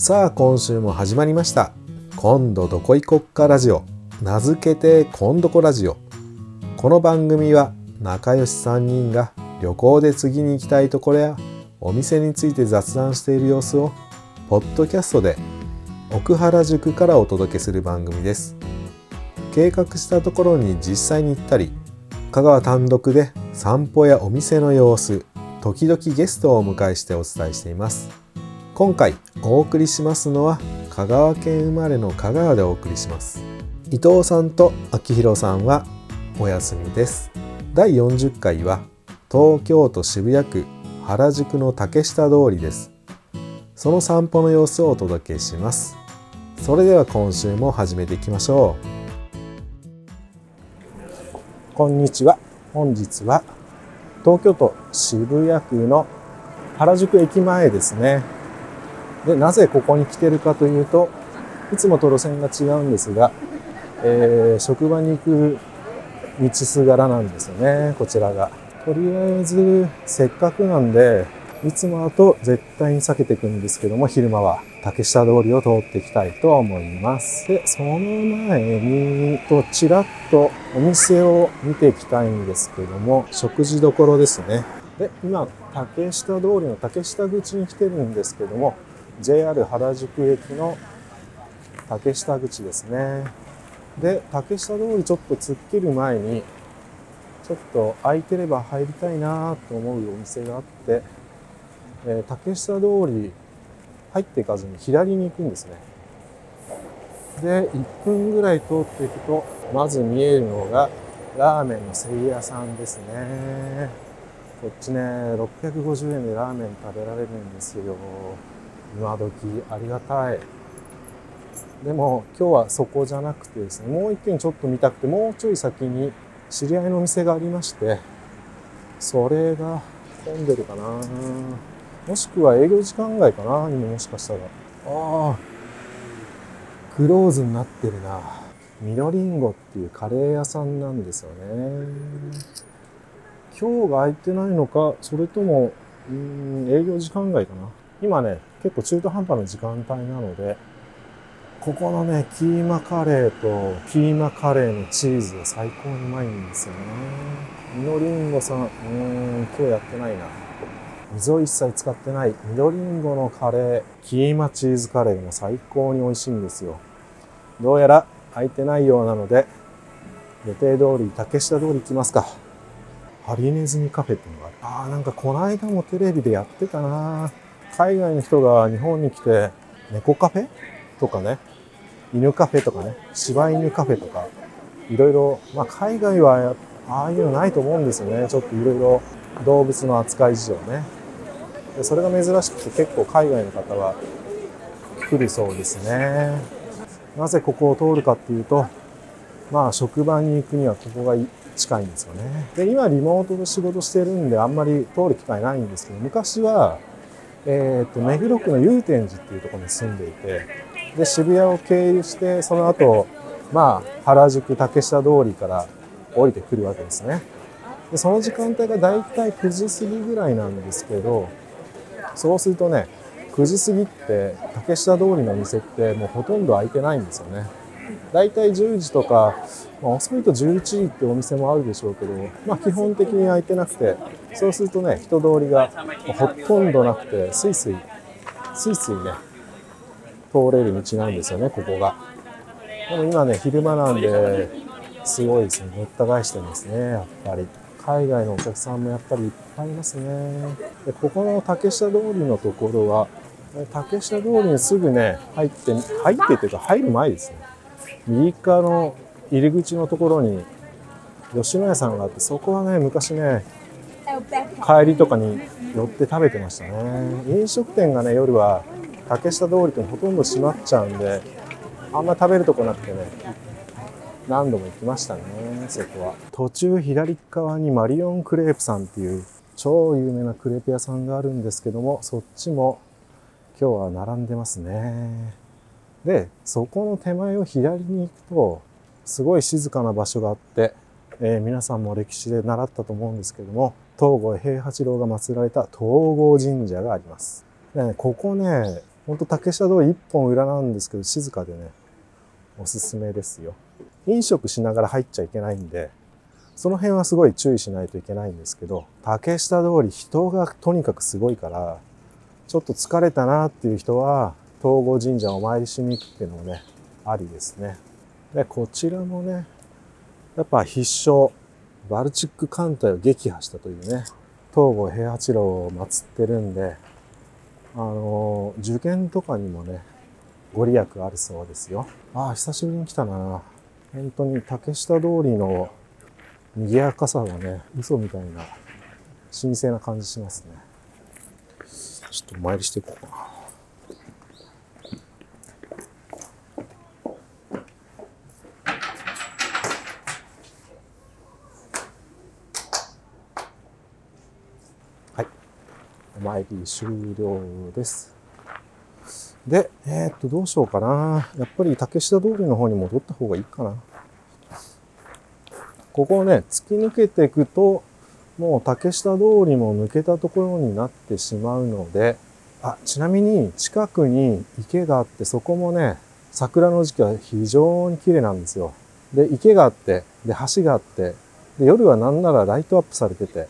さあ今週も始まりました。今度どこ行こっかラジオ。名付けて今どこラジオ。この番組は仲良し3人が旅行で次に行きたいところやお店について雑談している様子をポッドキャストで奥原宿からお届けする番組です。計画したところに実際に行ったり香川単独で散歩やお店の様子時々ゲストをお迎えしてお伝えしています。今回お送りしますのは香川県生まれの香川でお送りします。伊藤さんと秋広さんはお休みです。第40回は東京都渋谷区原宿の竹下通りです。その散歩の様子をお届けします。それでは今週も始めていきましょう。こんにちは。本日は東京都渋谷区の原宿駅前ですね。でなぜここに来てるかというといつもと路線が違うんですが、えー、職場に行く道すがらなんですよねこちらが。とりあえずせっかくなんでいつもだと絶対に避けていくんですけども昼間は竹下通りを通っていきたいと思います。でその前にとちらっとお店を見ていきたいんですけども食事どころですね。で今竹下通りの竹下口に来てるんですけども JR 原宿駅の竹下口ですね。で竹下通りちょっと突っ切る前にちょっと空いてれば入りたいなと思うお店があって、えー、竹下通り入っていかずに左に行くんですね。で1分ぐらい通っていくとまず見えるのがラーメンのせい屋さんですね。こっちね650円でラーメン食べられるんですよ。今時ありがたい。でも今日はそこじゃなくてですねもう一軒ちょっと見たくてもうちょい先に知り合いのお店がありましてそれが混んでるかな。もしくは営業時間外かな今もしかしたら。ああクローズになってるな。ミノリンゴっていうカレー屋さんなんですよね。今日が空いてないのかそれともうん営業時間外かな。今ね結構中途半端な時間帯なのでここのねキーマカレーとキーマカレーのチーズが最高にうまいんですよね。ミノリンゴさんうーん今日やってないな。水を一切使ってない。ミノリンゴのカレーキーマチーズカレーも最高に美味しいんですよ。どうやら空いてないようなので予定通り竹下通り行きますか。ハリネズミカフェっていうのがある。あーなんかこの間もテレビでやってたな海外の人が日本に来て猫カフェ？とかね。犬カフェとかね。柴犬カフェとか。いろいろ、まあ、海外はああいうのないと思うんですよね。ちょっといろいろ動物の扱い事情ね。でそれが珍しくて結構海外の方は来るそうですね。なぜここを通るかっていうとまあ職場に行くにはここが近いんですよね。で今リモートで仕事してるんであんまり通る機会ないんですけど昔はえーと、目黒区の祐天寺っていうところに住んでいてで渋谷を経由してその後まあ原宿竹下通りから降りてくるわけですね。でその時間帯がだいたい9時過ぎぐらいなんですけどそうするとね9時過ぎって竹下通りの店ってもうほとんど開いてないんですよね。だいたい10時とか、まあ、遅いと11時ってお店もあるでしょうけど、まあ、基本的に開いてなくてそうするとね人通りがほとんどなくてスイスイスイスイね通れる道なんですよねここが。でも今ね昼間なんですごいですねごった返してますねやっぱり。海外のお客さんもやっぱりいっぱいいますね。でここの竹下通りのところは竹下通りにすぐね入って入ってっていうか入る前ですね。右側の入り口のところに吉野家さんがあってそこはね昔ね帰りとかに寄って食べてましたね。飲食店がね夜は竹下通りってほとんど閉まっちゃうんであんま食べるとこなくてね何度も行きましたねそこは。途中左側にマリオンクレープさんっていう超有名なクレープ屋さんがあるんですけどもそっちも今日は並んでますね。でそこの手前を左に行くとすごい静かな場所があって、えー、皆さんも歴史で習ったと思うんですけども東郷平八郎が祀られた東郷神社がありますで、ね、ここねほんと竹下通り一本裏なんですけど、静かでね、おすすめですよ。飲食しながら入っちゃいけないんで、その辺はすごい注意しないといけないんですけど、竹下通り人がとにかくすごいから、ちょっと疲れたなっていう人は、東郷神社お参りしに行くっていうのもね、ありですね。で、こちらもね、やっぱ必勝、バルチック艦隊を撃破したというね、東郷平八郎を祀ってるんで、あの、受験とかにもね、ご利益あるそうですよ。ああ、久しぶりに来たな。本当に竹下通りの賑やかさがね、嘘みたいな、神聖な感じしますね。ちょっとお参りしていこうかな。参り終了です。で、えーっと、どうしようかな。やっぱり竹下通りの方に戻った方がいいかな。ここをね、突き抜けていくと、もう竹下通りも抜けたところになってしまうので、あ、ちなみに近くに池があって、そこもね、桜の時期は非常に綺麗なんですよ。で、池があって、で、橋があって、で、夜はなんならライトアップされてて、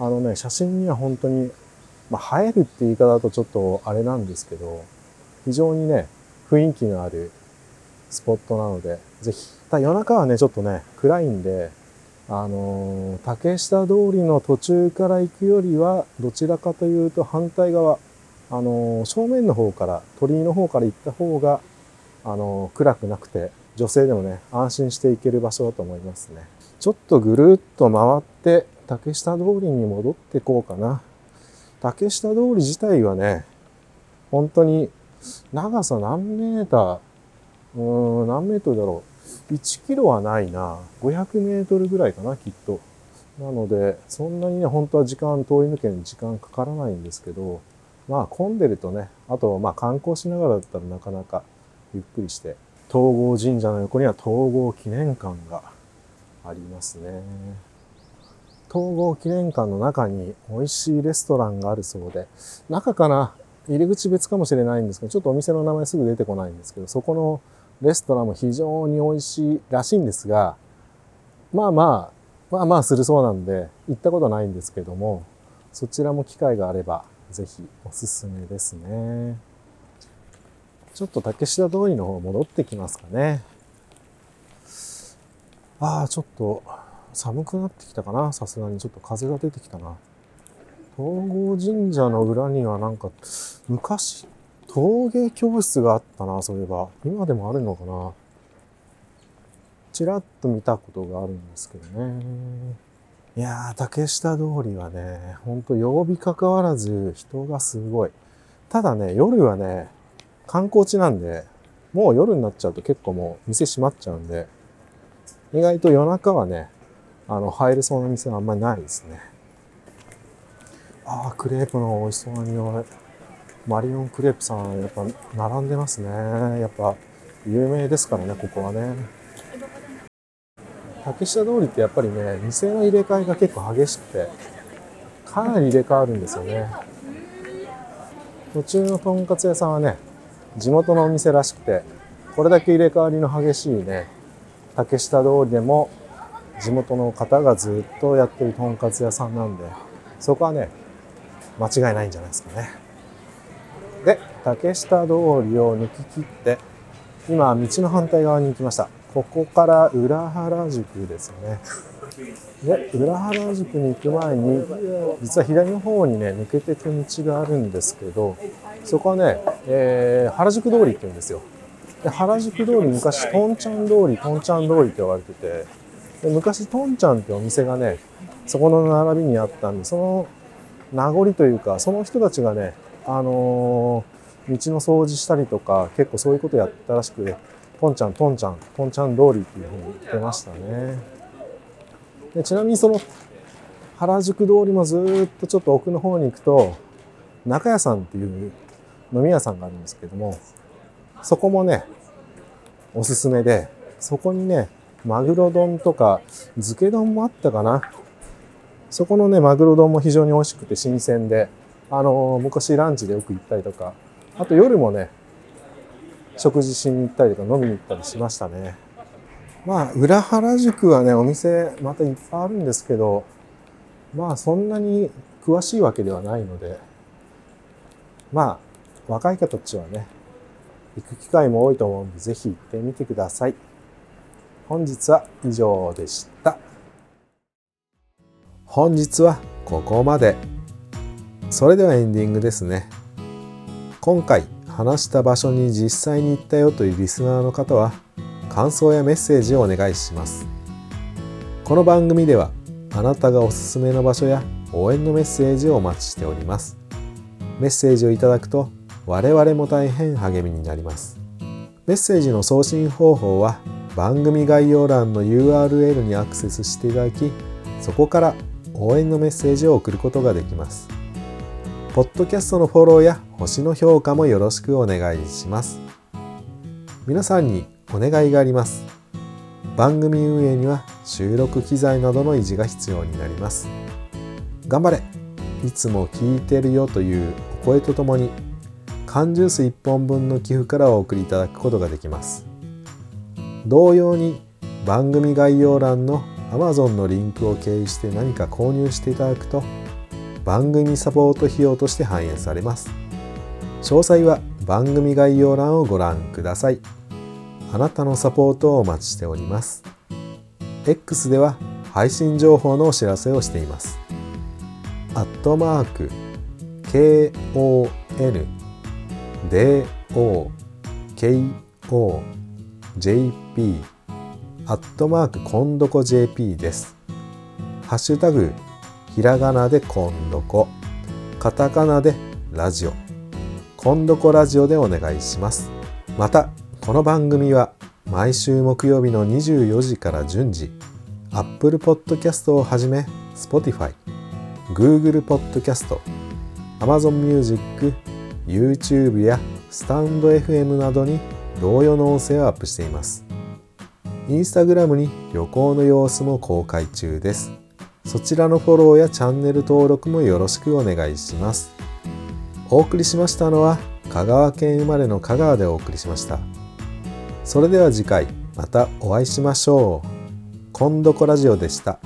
あのね、写真には本当に、まあ、映えるって言い方だとちょっとあれなんですけど、非常にね、雰囲気のあるスポットなので、ぜひ。ただ夜中はね、ちょっとね、暗いんで、あのー竹下通りの途中から行くよりは、どちらかというと反対側、あのー正面の方から、鳥居の方から行った方が、あのー暗くなくて、女性でもね、安心して行ける場所だと思いますね。ちょっとぐるっと回って、竹下通りに戻ってこうかな。竹下通り自体はね、本当に長さ何メーター、うーん、何メートルだろう。1キロはないな。500メートルぐらいかな、きっと。なので、そんなにね、本当は時間、通り抜けに時間かからないんですけど、まあ混んでるとね、あとまあ観光しながらだったらなかなかゆっくりして、東郷神社の横には東郷記念館がありますね。東郷記念館の中に美味しいレストランがあるそうで、中かな？入り口別かもしれないんですけど、ちょっとお店の名前すぐ出てこないんですけど、そこのレストランも非常に美味しいらしいんですが、まあまあ、まあまあするそうなんで、行ったことないんですけども、そちらも機会があれば、ぜひおすすめですね。ちょっと竹下通りの方戻ってきますかね。ああ、ちょっと寒くなってきたかな？さすがにちょっと風が出てきたな。東郷神社の裏にはなんか、昔、陶芸教室があったな、そういえば。今でもあるのかな？ちらっと見たことがあるんですけどね。いやー、竹下通りはね、ほんと曜日かかわらず人がすごい。ただね、夜はね、観光地なんで、もう夜になっちゃうと結構もう店閉まっちゃうんで、意外と夜中はね、あの、入れそうな店はあんまりないですね。ああ、クレープの美味しそうな匂い。マリオンクレープさん、やっぱ並んでますね。やっぱ有名ですからね、ここはね。竹下通りってやっぱりね、店の入れ替えが結構激しくて、かなり入れ替わるんですよね。途中のとんかつ屋さんはね、地元のお店らしくて、これだけ入れ替わりの激しいね、竹下通りでも地元の方がずっとやってるとんかつ屋さんなんで、そこはね、間違いないんじゃないですかね。で、竹下通りを抜き切って、今、道の反対側に行きました。ここから浦原宿ですよね。で、浦原宿に行く前に、実は左の方にね、抜けていく道があるんですけど、そこはね、えー原宿通りって言うんですよ。で原宿通り昔、とんちゃん通り、とんちゃん通りって言われてて、で昔、とんちゃんってお店がね、そこの並びにあったんで、その名残というか、その人たちがね、あのー道の掃除したりとか、結構そういうことやったらしくて、とんちゃん、とんちゃん、とんちゃん通りっていうふうに言ってましたね。でちなみにその原宿通りもずっとちょっと奥の方に行くと、中屋さんっていう飲み屋さんがあるんですけども、そこもね、おすすめで、そこにね、マグロ丼とか、漬け丼もあったかな。そこのね、マグロ丼も非常に美味しくて新鮮で、あのー昔ランチでよく行ったりとかあと夜もね、食事しに行ったりとか飲みに行ったりしましたね。まあ、裏原宿はね、お店またいっぱいあるんですけど、まあそんなに詳しいわけではないので、まあ、若い方たちはね、行く機会も多いと思うんで、ぜひ行ってみてください。本日は以上でした。本日はここまで。それではエンディングですね。今回話した場所に実際に行ったよというリスナーの方は感想やメッセージをお願いします。この番組ではあなたがおすすめの場所や応援のメッセージをお待ちしております。メッセージをいただくと我々も大変励みになります。メッセージの送信方法は番組概要欄の URL にアクセスしていただきそこから応援のメッセージを送ることができます。ポッドキャストのフォローや星の評価もよろしくお願いします。皆さんにお願いがあります。番組運営には収録機材などの維持が必要になります。頑張れいつも聞いてるよというお声とともに缶ジュース1本分の寄付からお送りいただくことができます。同様に番組概要欄の Amazon のリンクを経由して何か購入していただくと番組サポート費用として反映されます。詳細は番組概要欄をご覧ください。あなたのサポートをお待ちしております。X では配信情報のお知らせをしています。アットマーク KON DO KO JP アットマークこんどこ JP です。ハッシュタグひらがなでこんどこカタカナでラジオこんどこラジオでお願いします。またこの番組は毎週木曜日の24時から順次 Apple Podcast をはじめ Spotify、Google Podcast、Amazon Music、YouTube やスタンド FM などに同様の音声をアップしています。インスタグラムに旅行の様子も公開中です。そちらのフォローやチャンネル登録もよろしくお願いします。お送りしましたのは香川県生まれの香川でお送りしました。それでは次回またお会いしましょう。今度こラジオでした。